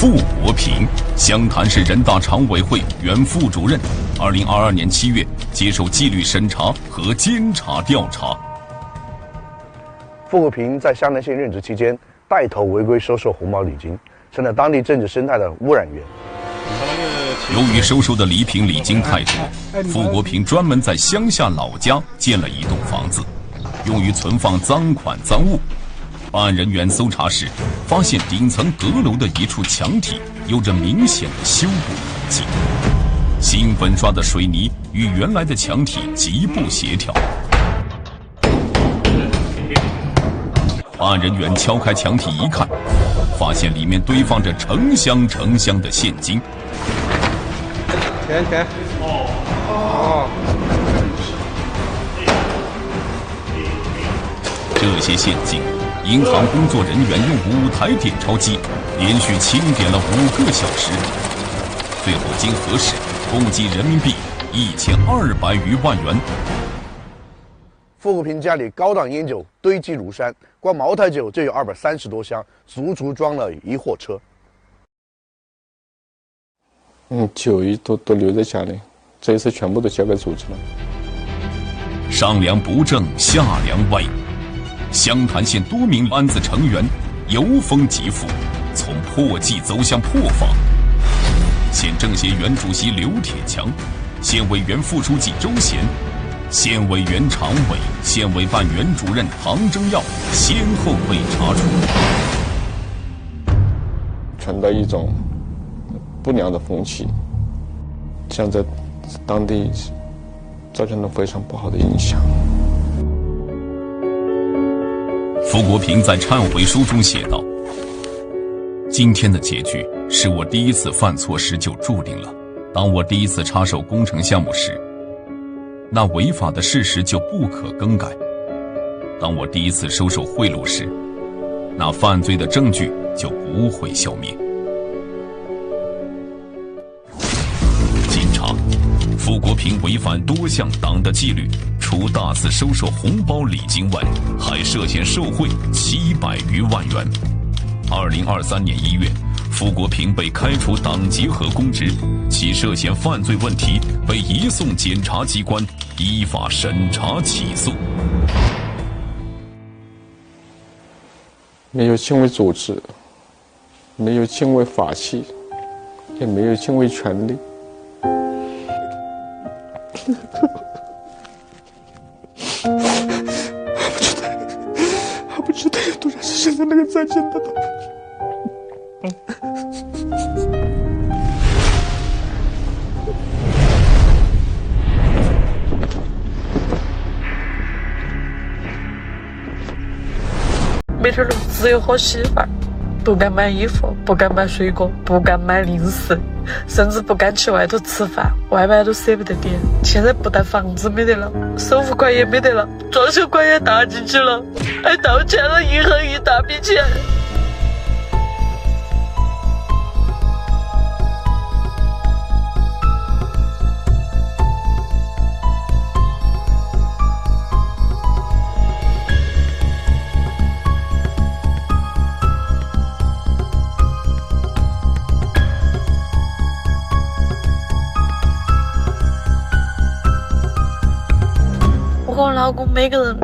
傅国平，湘潭市人大常委会原副主任，二零二二年七月接受纪律审查和监察调查。傅国平在湘潭县任职期间，带头违规收受红包礼金，成了当地政治生态的污染源。由于收受的礼品礼金太多，傅国平专门在乡下老家建了一栋房子，用于存放赃款赃物。办案人员搜查时，发现顶层阁楼的一处墙体有着明显的修补痕迹，新粉刷的水泥与原来的墙体极不协调。办案人员敲开墙体一看，发现里面堆放着成箱成箱的现金。钱钱，哦哦，这些现金，银行工作人员用五台点钞机连续清点了五个小时，最后经核实，共计人民币一千二百余万元。傅国平家里高档烟酒堆积如山，光茅台酒就有二百三十多箱，足足装了一货车。嗯，酒一都都留在家里，这一次全部都交给组织了。上梁不正下梁歪，湘潭县多名班子成员由丰及富，从破纪走向破法。县政协原主席刘铁强，县委原副书记周贤，县委原常委、县委办原主任唐征耀先后被查处，存在一种。不良的风气，像在当地造成了非常不好的影响。傅国平在忏悔书中写道：“今天的结局是我第一次犯错时就注定了。当我第一次插手工程项目时，那违法的事实就不可更改；当我第一次收受贿赂时，那犯罪的证据就不会消灭。”经查傅国平违反多项党的纪律，除大肆收受红包礼金外，还涉嫌受贿七百余万元。二零二三年一月，傅国平被开除党籍和公职，其涉嫌犯罪问题被移送检察机关依法审查起诉。没有敬畏组织，没有敬畏法器，也没有敬畏权力。我不知道，我不知道有多少是现在那个再见的。每天都只有喝稀饭，不敢买衣服，不敢买水果，不敢买零食。甚至不敢去外头吃饭，外卖都舍不得点。现在不但房子没得了，首付款也没得了，装修款也打进去了，还倒欠了银行一大笔钱。每个人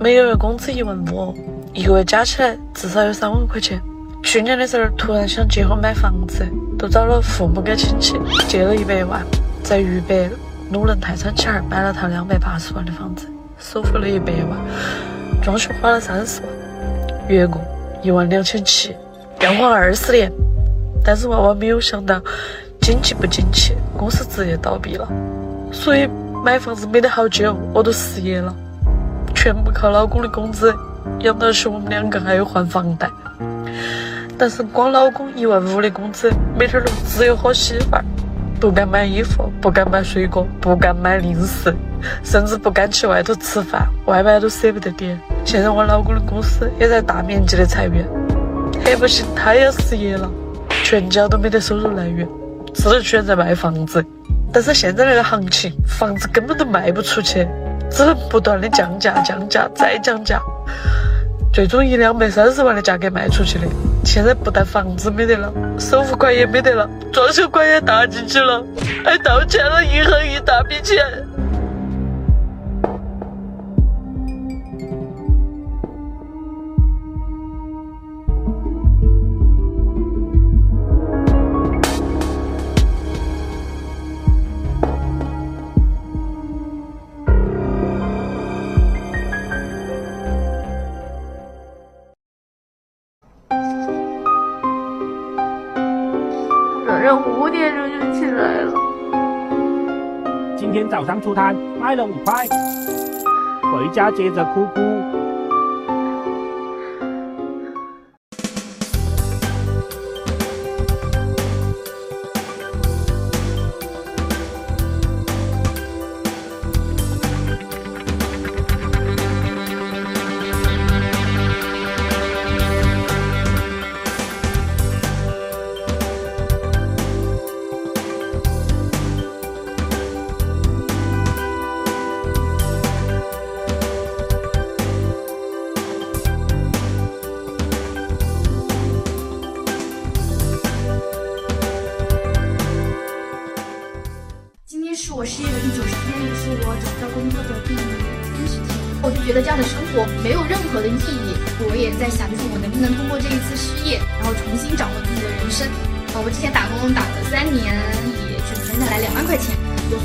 每个月工资一万五，一个月加起来至少有三万块钱。去年的时候突然想结婚买房子，都找了父母跟亲戚借了一百万，在渝北鲁能泰山前儿买了套两百八十万的房子，首付了一百万，装修花了三十万，月供一万两千七，要还二十年。但是万万没有想到，经济不景气，公司直接倒闭了，所以。买房子没得好久，我都失业了，全部靠老公的工资养到起我们两个，还要还房贷。但是光老公一万五的工资，每天都只有喝稀饭，不敢买衣服，不敢买水果，不敢买零食，甚至不敢去外头吃饭，外卖都舍不得点。现在我老公的公司也在大面积的裁员，还不行，他也失业了，全家都没得收入来源，只能选择卖房子。但是现在那个行情，房子根本都卖不出去，只能不断的降价、降价再降价，最终以两百三十万的价格卖出去的。现在不但房子没得了，首付款也没得了，装修款也搭进去了，还倒欠了银行一大笔钱。五点钟就起来了。今天早上出摊卖了五块，回家接着哭哭。觉得这样的生活没有任何的意义。我也在想，就是我能不能通过这一次失业，然后重新掌握自己的人生。呃，我之前打工打了三年，也只存下来两万块钱。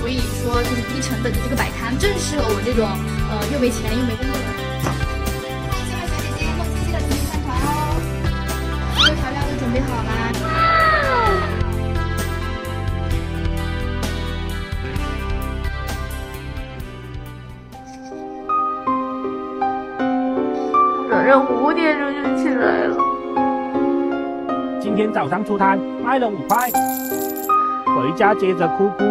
所以说，就是低成本的这个摆摊，正适合我这种呃又没钱又没工作的。五点钟就起来了。今天早上出摊卖了五块，回家接着哭哭。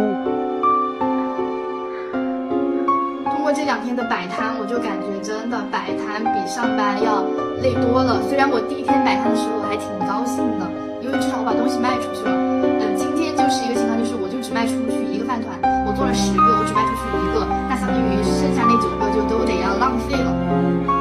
通过这两天的摆摊，我就感觉真的摆摊比上班要累多了。虽然我第一天摆摊的时候我还挺高兴的，因为至少我把东西卖出去了。嗯，今天就是一个情况，就是我就只卖出去一个饭团，我做了十个，我只卖出去一个，那相当于剩下那九个就都得要浪费了。